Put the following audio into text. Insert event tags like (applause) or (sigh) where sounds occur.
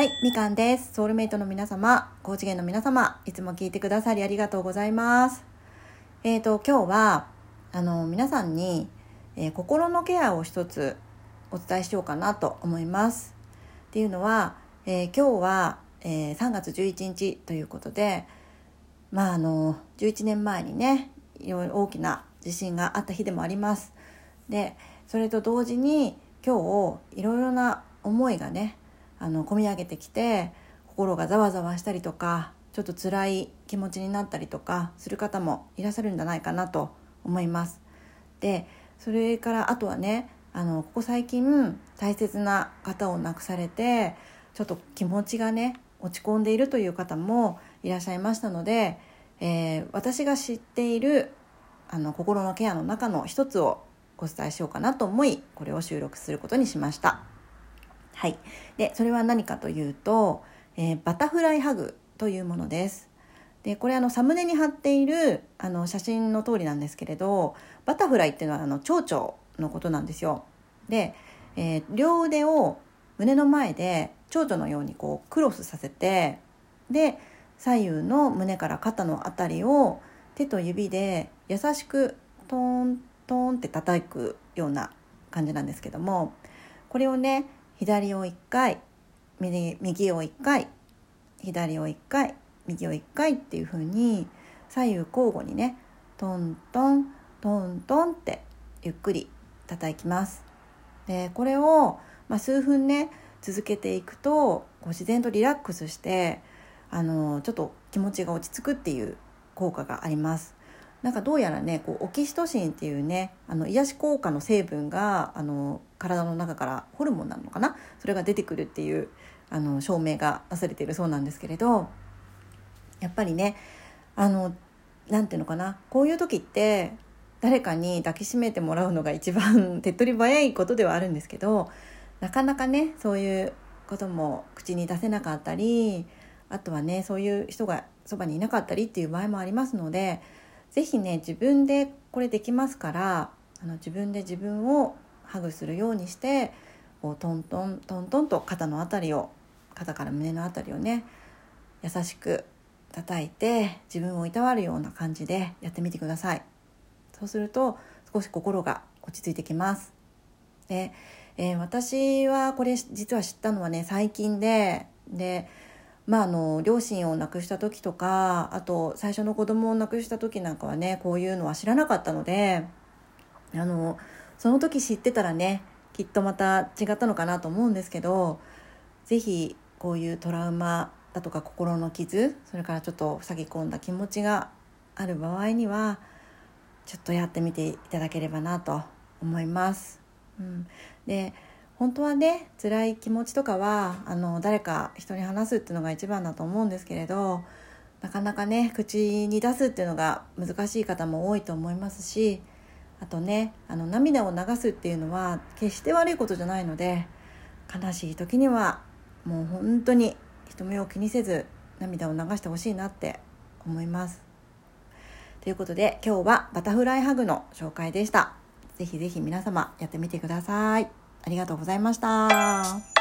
はい、みかんです。ソウルメイトの皆様、高次元の皆様、いつも聞いてくださりありがとうございます。えっ、と、今日は、あの、皆さんに、えー心のケアを一つお伝えしようかなと思います。っていうのは、えー今日は、え3月11日ということで、まあ、あの、11年前にね、いろいろ大きな地震があった日でもあります。で、それと同時に、今日、いろいろな思いがね、あの、込み上げてきて、心がざわざわしたりとか、ちょっと辛い気持ちになったりとかする方もいらっしゃるんじゃないかなと思います。で、それからあとはね、あの、ここ最近大切な方を亡くされて、ちょっと気持ちがね、落ち込んでいるという方もいらっしゃいましたので、えー私が知っているあの心のケアの中の一つをお伝えしようかなと思いこれを収録することにしましたはい。でそれは何かというと、えーバタフライハグというものです。でこれあのサムネに貼っているあの写真の通りなんですけれどバタフライっていうのはあの蝶々のことなんですよ。で、えー両腕を胸の前で蝶々のようにこうクロスさせてで左右の胸から肩のあたりを手と指で優しくトントンって叩くような感じなんですけどもこれをね左を1回右右を1回左を1回右を1回っていう風に左右交互にねトントントントンってゆっくり叩きます。でこれを、まあ、数分ね続けていくとこう自然とリラックスしてあのちょっと気持ちが落ち着くっていう効果があります。なんかどうやらねこうオキシトシンっていうねあの癒し効果の成分があの体の中からホルモンなのかな？それが出てくるっていうあの証明がなされているそうなんですけれどやっぱりねあのなんていうのかな？こういう時って誰かに抱きしめてもらうのが一番 (laughs) 手っ取り早いことではあるんですけどなかなかねそういうことも口に出せなかったりあとはねそういう人がそばにいなかったりっていう場合もありますので是非ね自分でこれできますからあの自分で自分をハグするようにしてこうトントントントンと肩のあたりを肩から胸のあたりをね優しく叩いて自分をいたわるような感じでやってみてください。そうすると少し心が落ち着いてきます。で、えー私はこれ実は知ったのはね最近ででまああの両親を亡くした時とかあと最初の子供を亡くした時なんかはねこういうのは知らなかったのであのその時知ってたらねきっとまた違ったのかなと思うんですけど是非こういうトラウマだとか心の傷それからちょっと塞ぎ込んだ気持ちがある場合にはちょっとやってみていただければなと思います。うん、で本当はね辛い気持ちとかはあの誰か人に話すっていうのが一番だと思うんですけれどなかなかね口に出すっていうのが難しい方も多いと思いますしあとねあの涙を流すっていうのは決して悪いことじゃないので悲しい時にはもう本当に人目を気にせず涙を流してほしいなって思います。ということで今日はバタフライハグの紹介でした。ぜひぜひ皆様やってみてください。ありがとうございました。